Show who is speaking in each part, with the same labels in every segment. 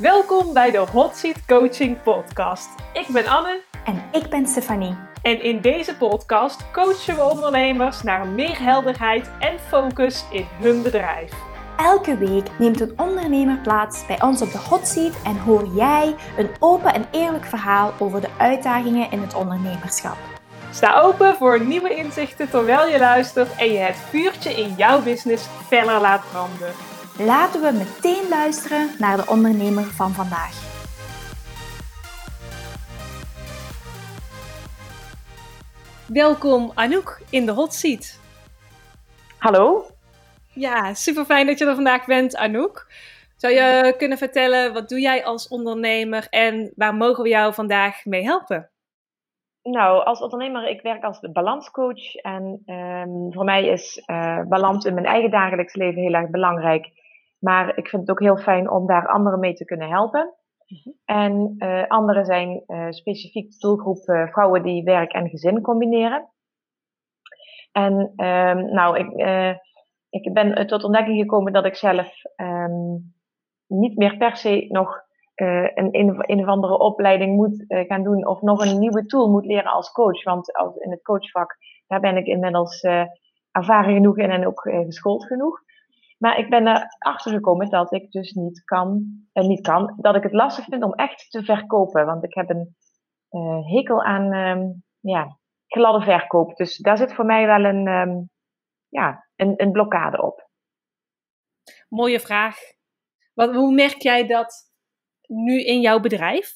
Speaker 1: Welkom bij de Hot Seat Coaching Podcast. Ik ben Anne.
Speaker 2: En ik ben Stefanie.
Speaker 1: En in deze podcast coachen we ondernemers naar meer helderheid en focus in hun bedrijf.
Speaker 2: Elke week neemt een ondernemer plaats bij ons op de hot seat en hoor jij een open en eerlijk verhaal over de uitdagingen in het ondernemerschap.
Speaker 1: Sta open voor nieuwe inzichten terwijl je luistert en je het vuurtje in jouw business feller laat branden.
Speaker 2: Laten we meteen luisteren naar de ondernemer van vandaag.
Speaker 1: Welkom Anouk in de hot seat.
Speaker 3: Hallo.
Speaker 1: Ja, super fijn dat je er vandaag bent, Anouk. Zou je kunnen vertellen, wat doe jij als ondernemer en waar mogen we jou vandaag mee helpen?
Speaker 3: Nou, als ondernemer, ik werk als balanscoach. En um, voor mij is uh, balans in mijn eigen dagelijks leven heel erg belangrijk. Maar ik vind het ook heel fijn om daar anderen mee te kunnen helpen. Mm-hmm. En uh, anderen zijn uh, specifiek de doelgroep vrouwen die werk en gezin combineren. En um, nou, ik, ik ben tot ontdekking gekomen dat ik zelf um, niet meer per se nog uh, een, een, of andere opleiding moet gaan doen of nog een nieuwe tool moet leren als coach. Want als, in het coachvak, daar ben ik inmiddels ervaren genoeg in en ook geschoold genoeg. Maar ik ben erachter gekomen dat ik dus niet kan, niet kan, dat ik het lastig vind om echt te verkopen. Want ik heb een hekel aan um, ja, gladde verkoop. Dus daar zit voor mij wel een, um, ja, een, een blokkade op.
Speaker 1: Mooie vraag. Wat, hoe merk jij dat nu in jouw bedrijf?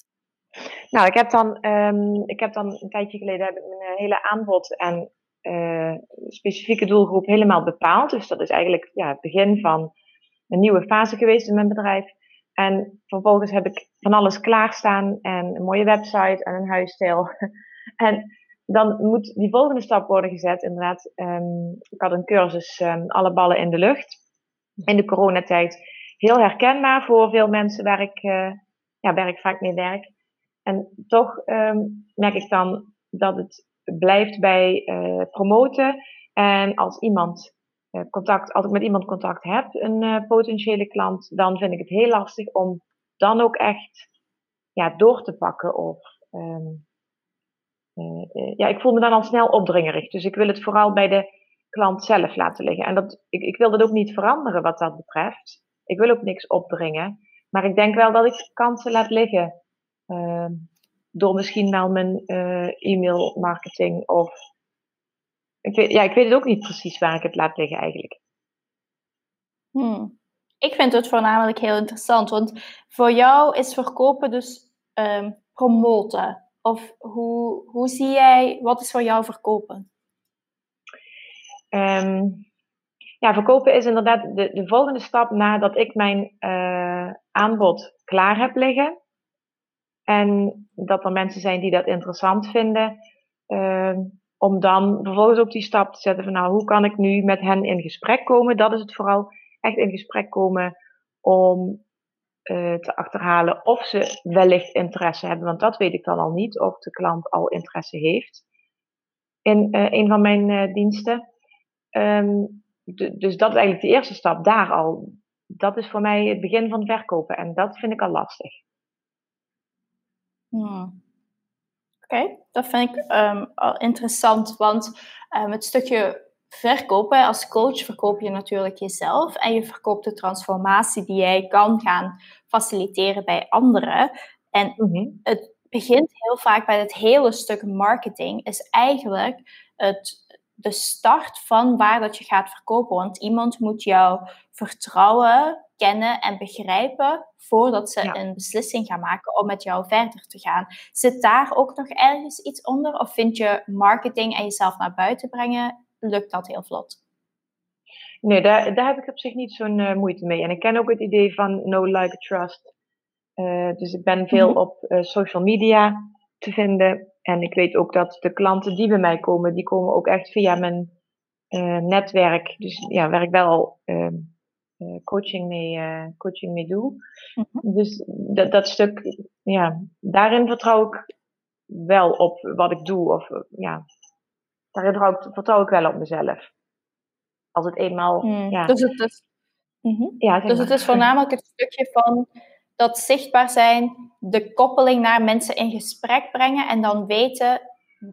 Speaker 3: Nou, ik heb dan, um, ik heb dan een tijdje geleden heb ik mijn eh, hele aanbod en uh, specifieke doelgroep helemaal bepaald. Dus dat is eigenlijk ja, het begin van een nieuwe fase geweest in mijn bedrijf. En vervolgens heb ik van alles klaarstaan en een mooie website en een huisstijl. en dan moet die volgende stap worden gezet. Inderdaad, um, ik had een cursus um, alle ballen in de lucht in de coronatijd. Heel herkenbaar voor veel mensen waar ik uh, ja, waar ik vaak mee werk. En toch um, merk ik dan dat het blijft bij uh, promoten. En als iemand uh, contact, als ik met iemand contact heb, een uh, potentiële klant, dan vind ik het heel lastig om dan ook echt ja, door te pakken. Of um, ja, ik voel me dan al snel opdringerig. Dus ik wil het vooral bij de klant zelf laten liggen. En dat, ik, ik wil dat ook niet veranderen wat dat betreft. Ik wil ook niks opdringen. Maar ik denk wel dat ik kansen laat liggen. Uh, door misschien wel mijn uh, e-mail marketing of. Ik weet, ja, ik weet het ook niet precies waar ik het laat liggen eigenlijk.
Speaker 2: Hmm. Ik vind het voornamelijk heel interessant, want voor jou is verkopen dus um, promoten. Of hoe, hoe zie jij, wat is voor jou verkopen?
Speaker 3: Um, ja, verkopen is inderdaad de, de volgende stap nadat ik mijn uh, aanbod klaar heb liggen. En dat er mensen zijn die dat interessant vinden. Uh, om dan vervolgens ook die stap te zetten van nou, hoe kan ik nu met hen in gesprek komen? Dat is het vooral, echt in gesprek komen om uh, te achterhalen of ze wellicht interesse hebben. Want dat weet ik dan al niet, of de klant al interesse heeft in uh, een van mijn uh, diensten. Um, dus dat is eigenlijk de eerste stap, daar al. Dat is voor mij het begin van verkopen en dat vind ik al lastig.
Speaker 2: Hmm. Oké, okay, dat vind ik um, al interessant, want um, het stukje verkopen, als coach verkoop je natuurlijk jezelf en je verkoopt de transformatie die jij kan gaan faciliteren bij anderen. En mm-hmm. het begint heel vaak bij het hele stuk marketing, is eigenlijk het de start van waar dat je gaat verkopen. Want iemand moet jou vertrouwen, kennen en begrijpen voordat ze een beslissing gaan maken om met jou verder te gaan. Zit daar ook nog ergens iets onder? Of vind je marketing en jezelf naar buiten brengen, lukt dat heel vlot?
Speaker 3: Nee, daar, daar heb ik op zich niet zo'n uh, moeite mee. En ik ken ook het idee van no like trust. Uh, dus ik ben veel mm -hmm. op uh, social media te vinden. En ik weet ook dat de klanten die bij mij komen, die komen ook echt via mijn netwerk. Dus ja, waar ik wel uh, coaching, mee, coaching mee doe. Mm -hmm. Dus dat, dat stuk, ja, daarin vertrouw ik wel op wat ik doe. Of ja, daarin vertrouw ik, vertrouw ik wel op mezelf. Als het eenmaal. Mm. Ja.
Speaker 2: Dus het is, mm -hmm. ja, dus het is voornamelijk het stukje van dat zichtbaar zijn, de koppeling naar mensen in gesprek brengen en dan weten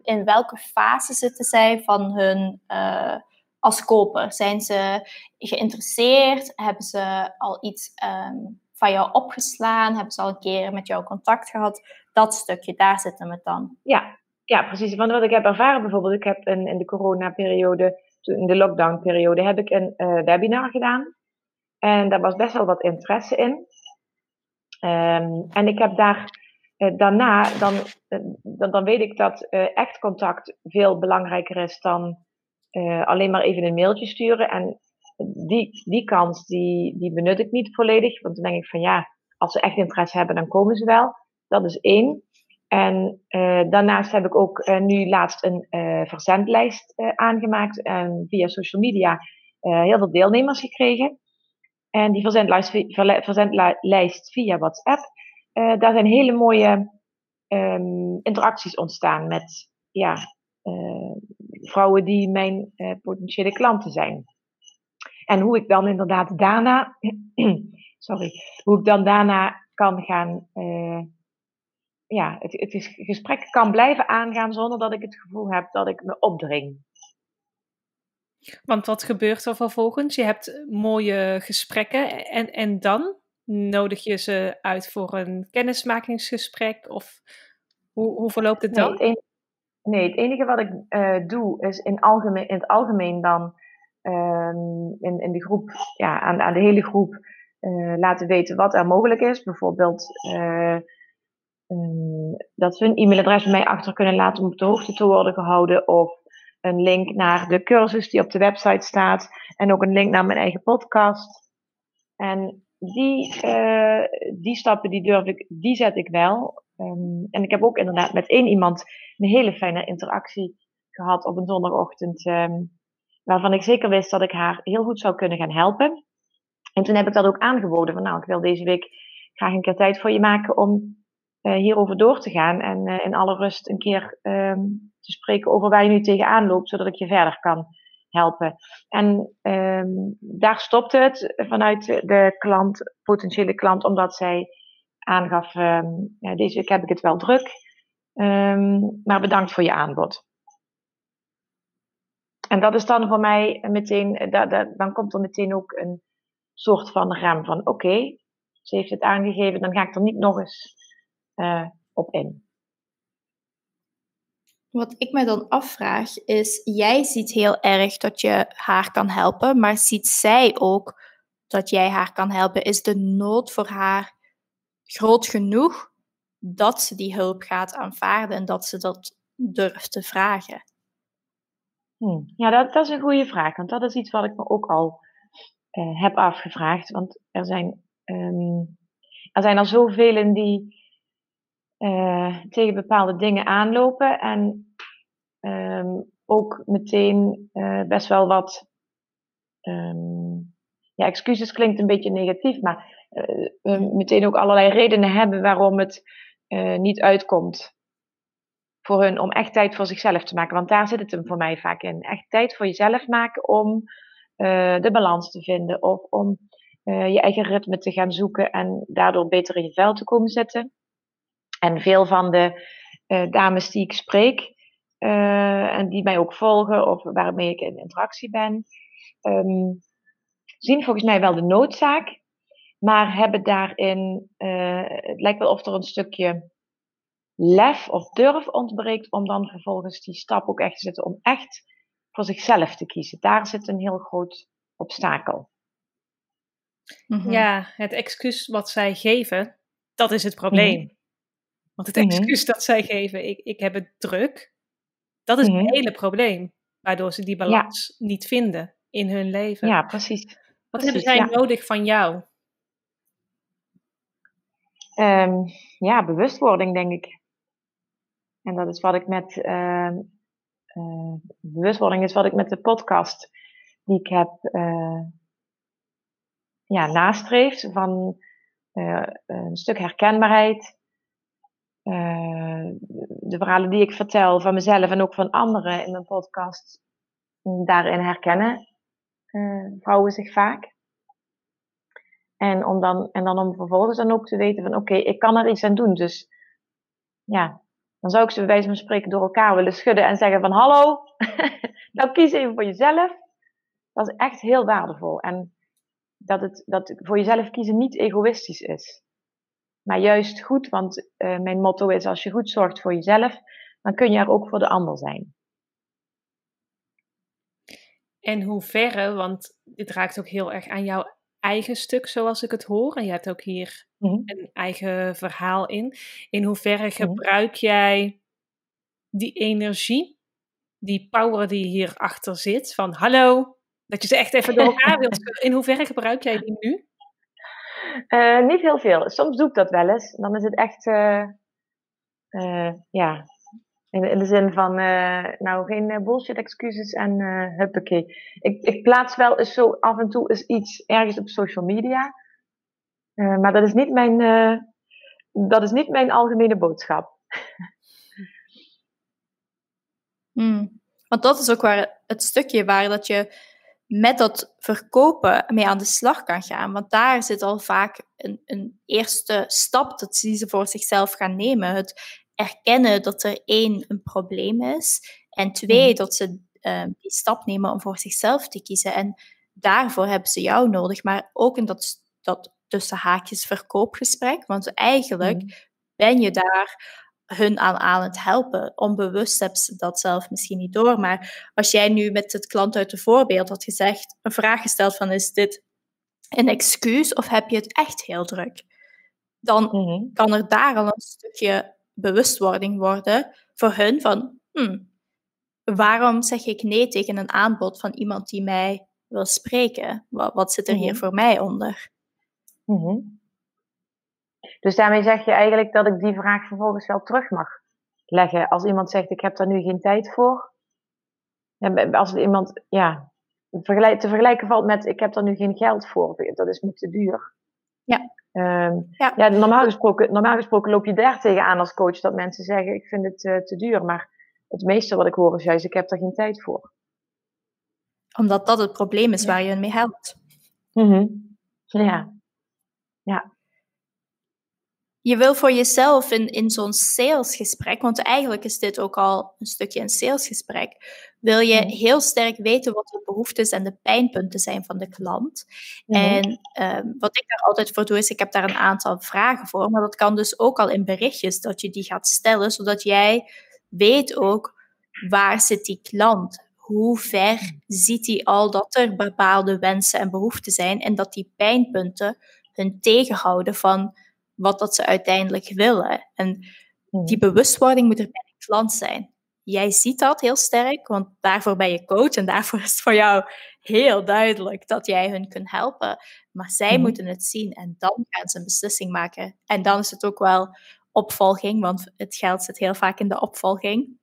Speaker 2: in welke fase zitten zij van hun uh, als koper. Zijn ze geïnteresseerd? Hebben ze al iets um, van jou opgeslaan? Hebben ze al een keer met jou contact gehad? Dat stukje, daar zitten we dan.
Speaker 3: Ja, ja precies. Want wat ik heb ervaren bijvoorbeeld, ik heb in, de coronaperiode, in de lockdownperiode, heb ik een uh, webinar gedaan. En daar was best wel wat interesse in. Um, en ik heb daar uh, daarna, dan, uh, dan, dan, weet ik dat echt contact veel belangrijker is dan alleen maar even een mailtje sturen. En die, die kans, die, die benut ik niet volledig. Want dan denk ik van ja, als ze echt interesse hebben, dan komen ze wel. Dat is één. En uh, daarnaast heb ik ook uh, nu laatst een verzendlijst aangemaakt en via social media heel veel deelnemers gekregen. En die verzendlijst, verzendlijst via WhatsApp, daar zijn hele mooie um, interacties ontstaan met ja, vrouwen die mijn potentiële klanten zijn. En hoe ik dan inderdaad daarna, sorry, hoe ik dan daarna kan gaan ja, het, het is, gesprek kan blijven aangaan zonder dat ik het gevoel heb dat ik me opdring.
Speaker 1: Want wat gebeurt er vervolgens? Je hebt mooie gesprekken en, en dan nodig je ze uit voor een kennismakingsgesprek? Of hoe, hoe verloopt het dan?
Speaker 3: Nee, nee, het enige wat ik uh, doe is in, algemeen, in het algemeen dan um, in, in de groep, ja, aan, aan de hele groep uh, laten weten wat er mogelijk is. Bijvoorbeeld uh, um, dat ze hun e-mailadres bij mij achter kunnen laten om op de hoogte te worden gehouden. Of een link naar de cursus die op de website staat. En ook een link naar mijn eigen podcast. En die, die stappen, die durf ik, die zet ik wel. Um, en ik heb ook inderdaad met één iemand een hele fijne interactie gehad op een zondagochtend. Um, waarvan ik zeker wist dat ik haar heel goed zou kunnen gaan helpen. En toen heb ik dat ook aangeboden. Van nou, ik wil deze week graag een keer tijd voor je maken om uh, hierover door te gaan en uh, in alle rust een keer um, te spreken over waar je nu tegenaan loopt, zodat ik je verder kan helpen. En daar stopte het vanuit de klant, potentiële klant, omdat zij aangaf, um, ja, deze week heb ik het wel druk, maar bedankt voor je aanbod. En dat is dan voor mij meteen, da, dan komt er meteen ook een soort van rem van, oké, ze heeft het aangegeven, dan ga ik er niet nog eens uh, op in.
Speaker 2: Wat ik me dan afvraag is, jij ziet heel erg dat je haar kan helpen, maar ziet zij ook dat jij haar kan helpen? Is de nood voor haar groot genoeg dat ze die hulp gaat aanvaarden en dat ze dat durft te vragen?
Speaker 3: Hmm. Ja, dat, dat, is een goede vraag, want dat is iets wat ik me ook al uh, heb afgevraagd. Want er zijn, um, er zijn al zoveel die uh, tegen bepaalde dingen aanlopen. En um, ook meteen uh, best wel wat. Um, ja, excuses klinkt een beetje negatief, maar uh, meteen ook allerlei redenen hebben waarom het niet uitkomt voor hun om echt tijd voor zichzelf te maken. Want daar zit het hem voor mij vaak in. Echt tijd voor jezelf maken om de balans te vinden of om je eigen ritme te gaan zoeken en daardoor beter in je vel te komen zitten. En veel van de dames die ik spreek en die mij ook volgen of waarmee ik in interactie ben, um, zien volgens mij wel de noodzaak, maar hebben daarin, uh, het lijkt wel of er een stukje lef of durf ontbreekt om dan vervolgens die stap ook echt te zetten om echt voor zichzelf te kiezen. Daar zit een heel groot obstakel.
Speaker 1: Mm-hmm. Ja, het excuus wat zij geven, dat is het probleem. Mm-hmm. Want het mhm. excuus dat zij geven, ik, ik heb het druk, dat is mm het hele probleem. Waardoor ze die balans niet vinden in hun leven.
Speaker 3: Ja, precies.
Speaker 1: Wat hebben zij nodig van jou?
Speaker 3: Um, ja, bewustwording, denk ik. En dat is wat ik met. Uh, uh, bewustwording is wat ik met de podcast die ik heb. Uh, ja, nastreef. Van eh, een stuk herkenbaarheid. Eh, de verhalen die ik vertel van mezelf en ook van anderen in mijn podcast, daarin herkennen uh, vrouwen zich vaak. En, om dan, en dan om vervolgens dan ook te weten van oké, ik kan er iets aan doen. Dus ja, dan zou ik ze bij wijze van spreken door elkaar willen schudden en zeggen van hallo, nou kies even voor jezelf. Dat is echt heel waardevol. En dat, het, dat voor jezelf kiezen niet egoïstisch is. Maar juist goed, want uh, mijn motto is als je goed zorgt voor jezelf, dan kun je er ook voor de ander zijn.
Speaker 1: En hoe verre, want dit raakt ook heel erg aan jouw eigen stuk, zoals ik het hoor. En je hebt ook hier mhm. een eigen verhaal in. In hoeverre mhm. gebruik jij die energie, die power die hierachter zit, van hallo, dat je ze echt even door elkaar wilt. In hoeverre gebruik jij die nu?
Speaker 3: Uh, niet heel veel. Soms doe ik dat wel eens. Dan is het echt, uh, uh, ja, in, de zin van, nou, geen bullshit excuses en huppakee. Ik, ik plaats wel zo af en toe eens iets ergens op social media. maar dat is niet mijn, dat is niet mijn algemene boodschap.
Speaker 2: Hmm. Want dat is ook waar het stukje waar dat je met dat verkopen mee aan de slag kan gaan. Want daar zit al vaak een, een eerste stap dat ze voor zichzelf gaan nemen. Het erkennen dat er één, een probleem is. En twee, mhm. dat ze uh, die stap nemen om voor zichzelf te kiezen. En daarvoor hebben ze jou nodig. Maar ook in dat, dat tussen haakjes verkoopgesprek. Want eigenlijk mhm. ben je daar hun aan, aan het helpen. Onbewust hebben ze dat zelf misschien niet door. Maar als jij nu met het klant uit de voorbeeld had gezegd, een vraag gesteld van is dit een excuus of heb je het echt heel druk? Dan mhm. kan er daar al een stukje bewustwording worden voor hun van hmm, waarom zeg ik nee tegen een aanbod van iemand die mij wil spreken? Wat, wat zit er hier mhm. voor mij onder?
Speaker 3: Mm dus daarmee zeg je eigenlijk dat ik die vraag vervolgens wel terug mag leggen. Als iemand zegt, ik heb daar nu geen tijd voor. Als iemand, ja, te vergelijken valt met, ik heb daar nu geen geld voor. Dat is me te duur.
Speaker 2: Ja.
Speaker 3: Um, ja. ja, normaal, gesproken, normaal gesproken loop je daar tegenaan als coach dat mensen zeggen, ik vind het uh, te duur. Maar het meeste wat ik hoor is juist, ik heb daar geen tijd voor.
Speaker 2: Omdat dat het probleem is waar je mee helpt.
Speaker 3: Mm Ja. Ja
Speaker 2: je wil voor jezelf in, in zo'n salesgesprek, want eigenlijk is dit ook al een stukje een salesgesprek, wil je heel sterk weten wat de behoeftes en de pijnpunten zijn van de klant. En ehm, wat ik daar altijd voor doe, is ik heb daar een aantal vragen voor, maar dat kan dus ook al in berichtjes, dat je die gaat stellen, zodat jij weet ook waar zit die klant. Hoe ver ziet hij al dat er bepaalde wensen en behoeften zijn en dat die pijnpunten hun tegenhouden van wat dat ze uiteindelijk willen. En die bewustwording moet er bij de klant zijn. Jij ziet dat heel sterk, want daarvoor ben je coach en daarvoor is het voor jou heel duidelijk dat jij hun kunt helpen. Maar zij hmm. moeten het zien en dan gaan ze een beslissing maken. En dan is het ook wel opvolging, want het geld zit heel vaak in de opvolging.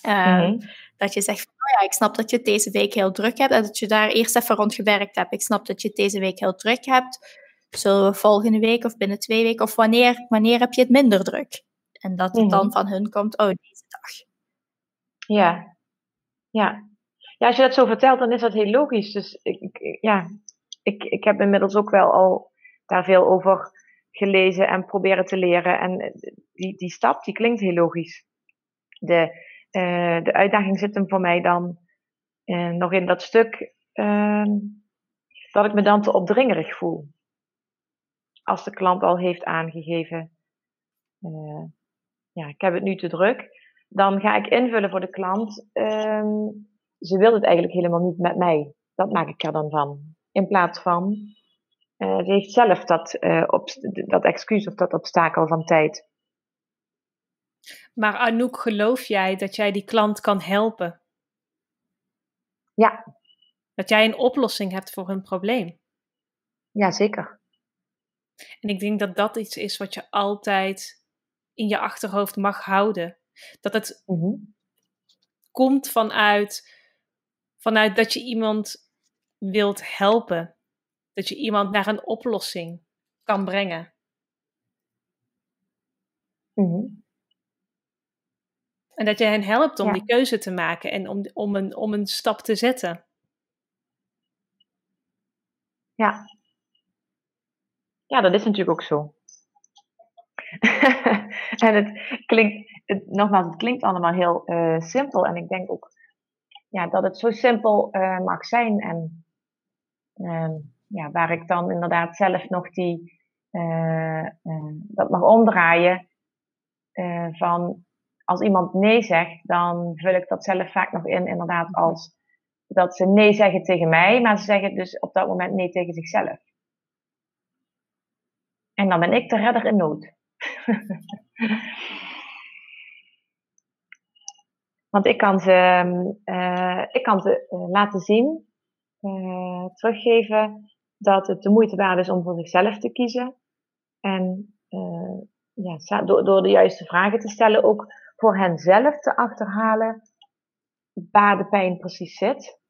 Speaker 2: Ehm, hmm. Dat je zegt, oh ja, ik snap dat je het deze week heel druk hebt en dat je daar eerst even rond gewerkt hebt. Ik snap dat je het deze week heel druk hebt. Zullen we volgende week of binnen twee weken of wanneer, wanneer heb je het minder druk? En dat het dan mhm. van hun komt, oh, deze dag.
Speaker 3: Ja, ja. Ja, als je dat zo vertelt, dan is dat heel logisch. Dus ik, ik, ja, ik, ik heb inmiddels ook wel al daar veel over gelezen en proberen te leren. En die, die stap, die klinkt heel logisch. De, uh, de uitdaging zit hem voor mij dan uh, nog in dat stuk uh, dat ik me dan te opdringerig voel als de klant al heeft aangegeven, ja, ik heb het nu te druk, dan ga ik invullen voor de klant, uh, ze wil het eigenlijk helemaal niet met mij. Dat maak ik er dan van. In plaats van, uh, ze heeft zelf dat, uh, dat excuus of dat obstakel van tijd.
Speaker 1: Maar Anouk, geloof jij dat jij die klant kan helpen?
Speaker 3: Ja.
Speaker 1: Dat jij een oplossing hebt voor hun probleem?
Speaker 3: Ja, zeker.
Speaker 1: En ik denk dat dat iets is wat je altijd in je achterhoofd mag houden. Dat het mhm. komt vanuit, vanuit dat je iemand wilt helpen. Dat je iemand naar een oplossing kan brengen.
Speaker 3: Mhm.
Speaker 1: En dat je hen helpt om die keuze te maken en om, om, een, om een stap te zetten.
Speaker 3: Ja, ja, dat is natuurlijk ook zo. en het klinkt, het, nogmaals, het klinkt allemaal heel uh, simpel. En ik denk ook ja, dat het zo simpel uh, mag zijn. En uh, ja, waar ik dan inderdaad zelf nog die, uh, dat mag omdraaien. van als iemand nee zegt, dan vul ik dat zelf vaak nog in, inderdaad, als dat ze nee zeggen tegen mij, maar ze zeggen dus op dat moment nee tegen zichzelf. En dan ben ik de redder in nood. Want ik kan ze, uh, ik kan ze uh, laten zien, uh, teruggeven, dat het de moeite waard is om voor zichzelf te kiezen. En ja, door, door de juiste vragen te stellen, ook voor hen zelf te achterhalen waar de pijn precies zit.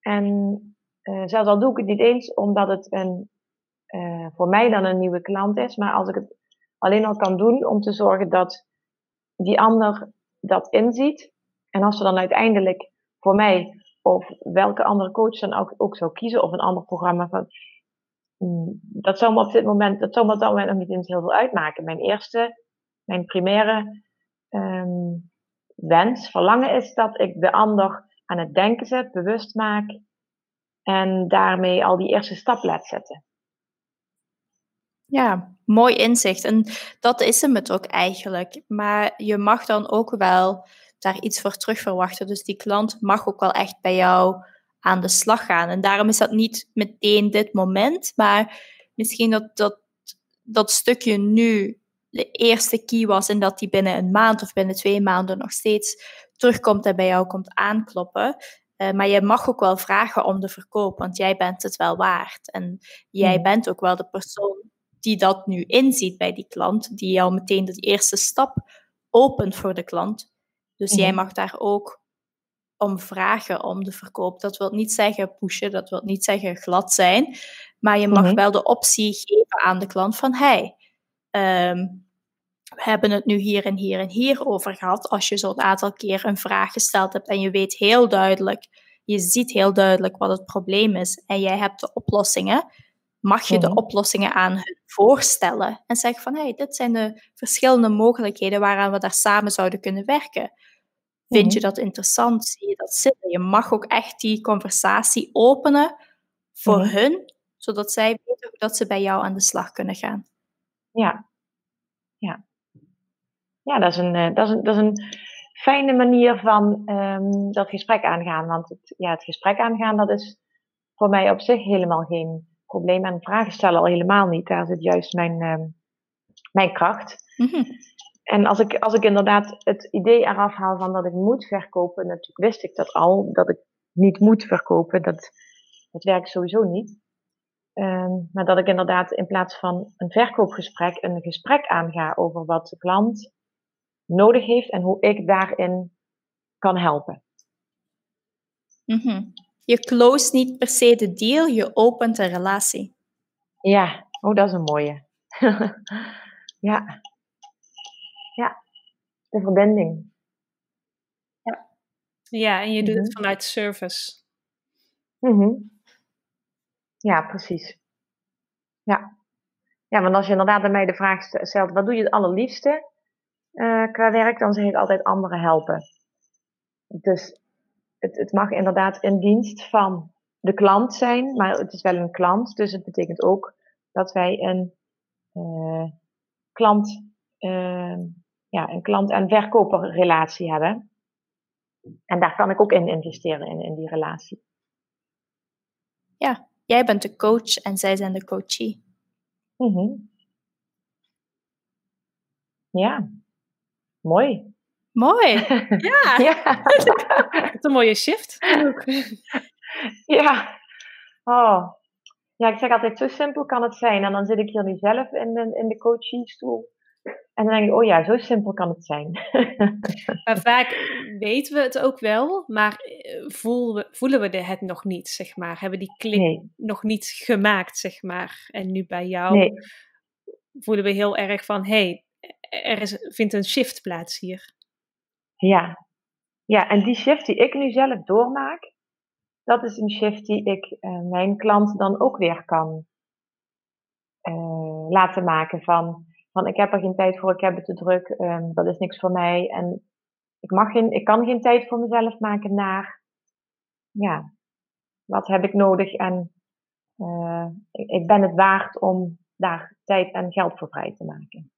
Speaker 3: En zelfs al doe ik het niet eens omdat het een, voor mij dan een nieuwe klant is, maar als ik het alleen al kan doen om te zorgen dat die ander dat inziet. En als ze dan uiteindelijk voor mij of welke andere coach dan ook, ook zou kiezen of een ander programma van, mm, dat zou me op dit moment, dat zou me op dat moment nog niet eens heel veel uitmaken. Mijn eerste, mijn primaire um, wens, verlangen is dat ik de ander aan het denken zet, bewust maak en daarmee al die eerste stap laat zetten.
Speaker 2: Ja, mooi inzicht. En dat is hem het ook eigenlijk. Maar je mag dan ook wel daar iets voor terug verwachten. Dus die klant mag ook wel echt bij jou aan de slag gaan. En daarom is dat niet meteen dit moment, maar misschien dat dat, dat stukje nu de eerste key was en dat die binnen een maand of binnen twee maanden nog steeds terugkomt en bij jou komt aankloppen. Uh, maar je mag ook wel vragen om de verkoop, want jij bent het wel waard. En jij bent ook wel de persoon die dat nu inziet bij die klant, die al meteen de eerste stap opent voor de klant. Dus jij mhm. mag daar ook om vragen om de verkoop. Dat wil niet zeggen pushen, dat wil niet zeggen glad zijn, maar je mag mhm. wel de optie geven aan de klant van hey, ehm, we hebben het nu hier en hier en hier over gehad. Als je zo'n aantal keer een vraag gesteld hebt en je weet heel duidelijk, je ziet heel duidelijk wat het probleem is en jij hebt de oplossingen, mag je de mhm. oplossingen aan hun voorstellen en zeggen van hey, dit zijn de verschillende mogelijkheden waaraan we daar samen zouden kunnen werken. Vind je mhm. dat interessant? Zie je dat zitten? Je mag ook echt die conversatie openen voor mhm. hun, zodat zij weten dat ze bij jou aan de slag kunnen gaan.
Speaker 3: Ja, ja. Ja, dat is een, eh, dat is een, dat is een fijne manier van um, dat gesprek aangaan. Want het, ja, het gesprek aangaan, dat is voor mij op zich helemaal geen probleem. En vragen stellen al helemaal niet. Daar zit juist mijn, uh, mijn kracht. Mm En als ik, als ik inderdaad het idee eraf haal van dat ik moet verkopen, natuurlijk wist ik dat al, dat ik niet moet verkopen, dat, dat werkt sowieso niet. Um, maar dat ik inderdaad in plaats van een verkoopgesprek een gesprek aanga over wat de klant nodig heeft en hoe ik daarin kan helpen.
Speaker 2: Mm je close niet per se de deal, je opent een relatie.
Speaker 3: Ja, oh, dat is een mooie. ja. Ja, de verbinding.
Speaker 1: Ja. Ja, en je doet het mhm. vanuit service.
Speaker 3: Mm Ja, precies. Ja. Ja, want als je inderdaad aan mij de vraag stelt, wat doe je het allerliefste uh, qua werk, dan zeg ik altijd anderen helpen. Dus het, het mag inderdaad in dienst van de klant zijn, maar het is wel een klant. Dus het betekent ook dat wij een uh, klant, uh, ja, een klant- en verkoperrelatie hebben. En daar kan ik ook in investeren, in, in die relatie.
Speaker 2: Ja, jij bent de coach en zij zijn de coachie.
Speaker 3: Mm -hmm. Ja, mooi.
Speaker 1: Mooi. Ja. ja. Wat een mooie shift.
Speaker 3: ja. Oh. Ja, ik zeg altijd, zo simpel kan het zijn. En dan zit ik hier nu zelf in de, in de coachingstoel. En dan denk ik, oh ja, zo simpel kan het zijn.
Speaker 1: maar vaak weten we het ook wel, maar eh, voelen we, voelen we het nog niet, zeg maar. Hebben die klik nog niet gemaakt, zeg maar. En nu bij jou nee. voelen we heel erg van, hé, hey, er is, vindt een shift plaats hier.
Speaker 3: Ja. ja, en die shift die ik nu zelf doormaak, dat is een shift die ik uh, mijn klant dan ook weer kan uh, laten maken van, van ik heb er geen tijd voor, ik heb het te druk, um, dat is niks voor mij. En ik, mag geen, ik kan geen tijd voor mezelf maken naar, ja, wat heb ik nodig en uh, ik, ik ben het waard om daar tijd en geld voor vrij te maken.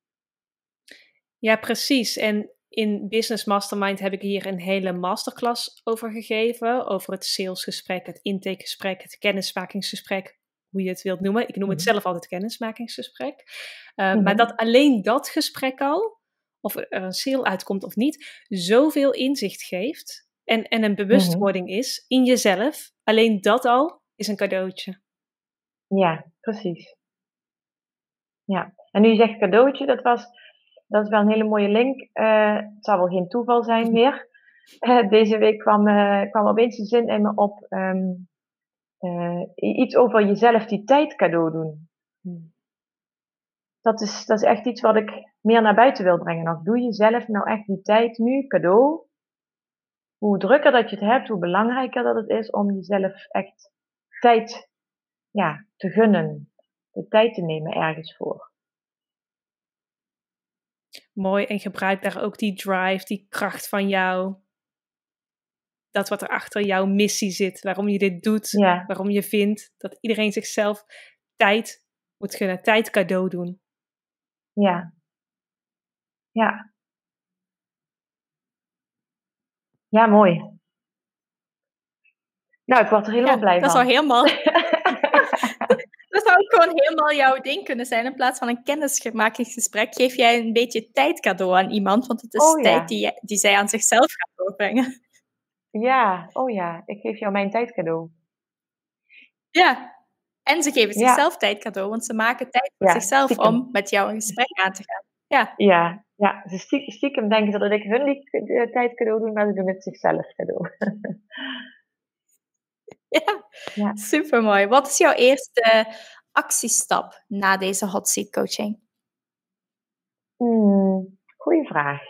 Speaker 1: Ja, precies. En in Business Mastermind heb ik hier een hele masterclass over gegeven. Over het salesgesprek, het intakegesprek, het kennismakingsgesprek, hoe je het wilt noemen. Ik noem het mhm. zelf altijd kennismakingsgesprek. Uh, Maar mhm. dat alleen dat gesprek al, of er een sale uitkomt of niet, zoveel inzicht geeft. En, en een bewustwording mhm. is in jezelf. Alleen dat al is een cadeautje.
Speaker 3: Ja, precies. Ja, en nu je zegt cadeautje, dat was dat is wel een hele mooie link. Uh, het zal wel geen toeval zijn meer. Uh, deze week kwam, uh, kwam opeens een zin in me op. Um, iets over jezelf die tijd cadeau doen. Dat is, dat is echt iets wat ik meer naar buiten wil brengen nog. Doe jezelf nou echt die tijd nu cadeau. Hoe drukker dat je het hebt, hoe belangrijker dat het is om jezelf echt tijd ja, te gunnen. De tijd te nemen ergens voor.
Speaker 1: Mooi. En gebruik daar ook die drive, die kracht van jou. Dat wat er achter jouw missie zit. Waarom je dit doet. Waarom je vindt dat iedereen zichzelf tijd moet gunnen. Tijd cadeau doen.
Speaker 3: Ja. Ja. Ja, mooi. Nou, ik word er helemaal blij
Speaker 2: van.
Speaker 3: Dat
Speaker 2: is al helemaal. Gewoon helemaal jouw ding kunnen zijn. In plaats van een kennismakingsgesprek geef jij een beetje tijd cadeau aan iemand. Want het is oh, tijd die, die zij aan zichzelf gaat doorbrengen.
Speaker 3: Ja, oh ja. Ik geef jou mijn tijd cadeau.
Speaker 2: Ja. En ze geven zichzelf tijd cadeau. Want ze maken tijd voor zichzelf om met jou een gesprek aan te gaan. Ja.
Speaker 3: Ja, ja. Ze stiekem denken ze dat ik hun die eh, tijd cadeau doe, maar ze doen het zichzelf cadeau.
Speaker 2: Ja, ja. super mooi. Wat is jouw eerste actiestap na deze hot seat coaching?
Speaker 3: Hmm, goeie vraag.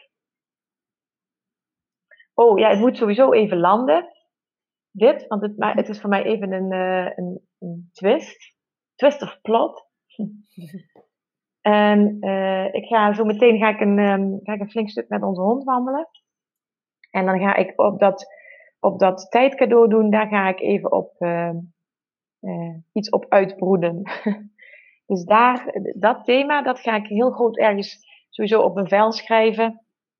Speaker 3: Oh ja, het moet sowieso even landen. Dit, want het, maar het is voor mij even een, uh, een, een twist. Twist of plot. en uh, ik ga zo meteen ga ik, een, um, ga ik een flink stuk met onze hond wandelen. En dan ga ik op dat op dat tijdcadeau doen, daar ga ik even op uh, uh, iets op uitbroeden. dus daar, dat thema, dat ga ik heel groot ergens sowieso op een vel schrijven.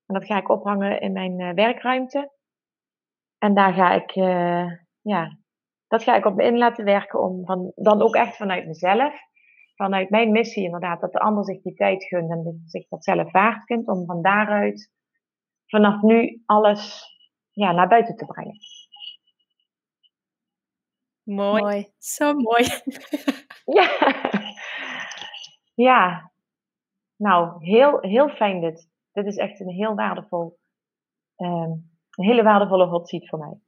Speaker 3: En dat ga ik ophangen in mijn uh, werkruimte. En daar ga ik, ja, dat ga ik op me in laten werken om van, dan ook echt vanuit mezelf, vanuit mijn missie inderdaad, dat de ander zich die tijd gunt en zich dat zelf waard vindt, om van daaruit vanaf nu alles ja, naar buiten te brengen.
Speaker 2: Mooi. mooi. Zo mooi.
Speaker 3: ja. ja. Nou, heel, heel fijn dit. Dit is echt een heel waardevol, um, een hele waardevolle hot seat voor mij.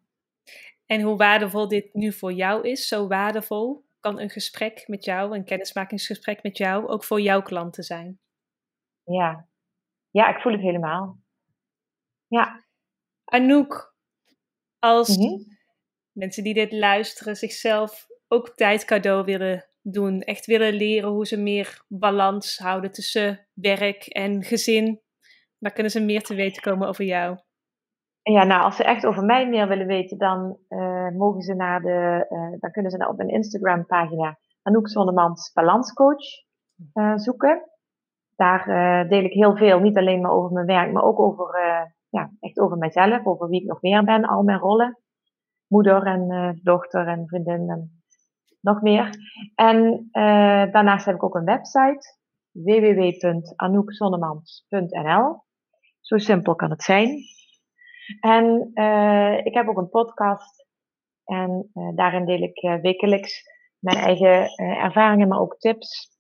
Speaker 1: En hoe waardevol dit nu voor jou is, zo waardevol kan een gesprek met jou, een kennismakingsgesprek met jou, ook voor jouw klanten zijn.
Speaker 3: Ja, ja ik voel het helemaal. Ja.
Speaker 1: Anouk, als mhm. Mensen die dit luisteren zichzelf ook tijd cadeau willen doen, echt willen leren hoe ze meer balans houden tussen werk en gezin, waar kunnen ze meer te weten komen over jou?
Speaker 3: Ja, nou, als ze echt over mij meer willen weten, dan uh, mogen ze naar de, uh, dan kunnen ze naar op mijn Instagram pagina Anouk Zonnemans Balanscoach uh, zoeken. Daar deel ik heel veel, niet alleen maar over mijn werk, maar ook over ja, echt over mijzelf, over wie ik nog meer ben, al mijn rollen. Moeder en uh, dochter en vriendin en nog meer. En uh, daarnaast heb ik ook een website, www.anoukzonnemans.nl. Zo simpel kan het zijn. En uh, ik heb ook een podcast en daarin deel ik wekelijks mijn eigen ervaringen, maar ook tips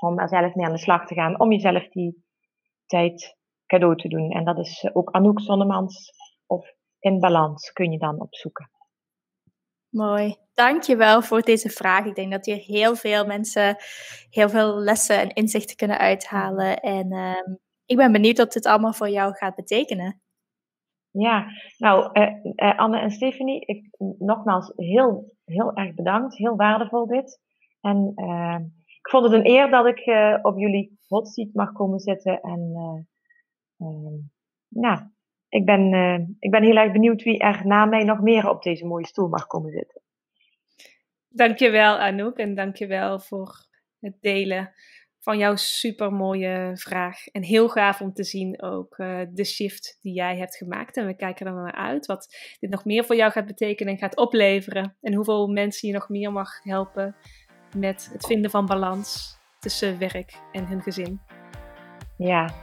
Speaker 3: om er zelf mee aan de slag te gaan, om jezelf die tijd cadeau te doen. En dat is ook Anouk Zonnemans In Balans kun je dan opzoeken.
Speaker 2: Mooi. Dankjewel voor deze vraag. Ik denk dat hier heel veel mensen heel veel lessen en inzichten kunnen uithalen. En uh, ik ben benieuwd wat dit allemaal voor jou gaat betekenen.
Speaker 3: Ja, nou, uh, uh, Anne en Stephanie, ik, nogmaals heel, heel erg bedankt. Heel waardevol dit. En ehm, ik vond het een eer dat ik uh, op jullie hot seat mag komen zitten. En ja, ik ben, ik ben heel erg benieuwd wie er na mij nog meer op deze mooie stoel mag komen zitten.
Speaker 1: Dankjewel Anouk en dankjewel voor het delen van jouw supermooie vraag. En heel gaaf om te zien ook uh, de shift die jij hebt gemaakt. En we kijken er naar uit wat dit nog meer voor jou gaat betekenen en gaat opleveren. En hoeveel mensen je nog meer mag helpen met het vinden van balans tussen werk en hun gezin.
Speaker 3: Ja,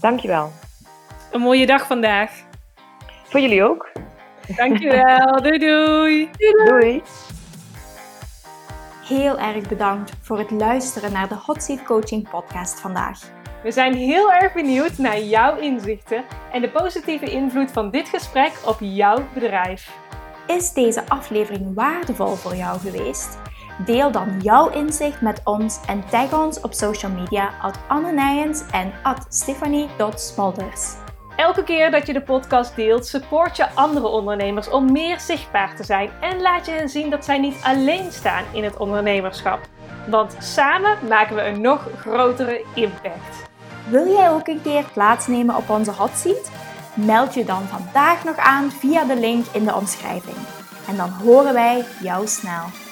Speaker 3: dankjewel.
Speaker 1: Een mooie dag vandaag.
Speaker 3: Voor jullie ook.
Speaker 1: Dankjewel. doei doei.
Speaker 3: Doei. doei
Speaker 2: heel erg bedankt voor het luisteren naar de Hot Seat Coaching podcast vandaag.
Speaker 1: We zijn heel erg benieuwd naar jouw inzichten en de positieve invloed van dit gesprek op jouw bedrijf.
Speaker 2: Is deze aflevering waardevol voor jou geweest? Deel dan jouw inzicht met ons en tag ons op social media at Anne Nijens en at Stephanie.smolders.
Speaker 1: Elke keer dat je de podcast deelt, support je andere ondernemers om meer zichtbaar te zijn en laat je hen zien dat zij niet alleen staan in het ondernemerschap. Want samen maken we een nog grotere impact.
Speaker 2: Wil jij ook een keer plaatsnemen op onze hot seat? Meld je dan vandaag nog aan via de link in de omschrijving. En dan horen wij jou snel.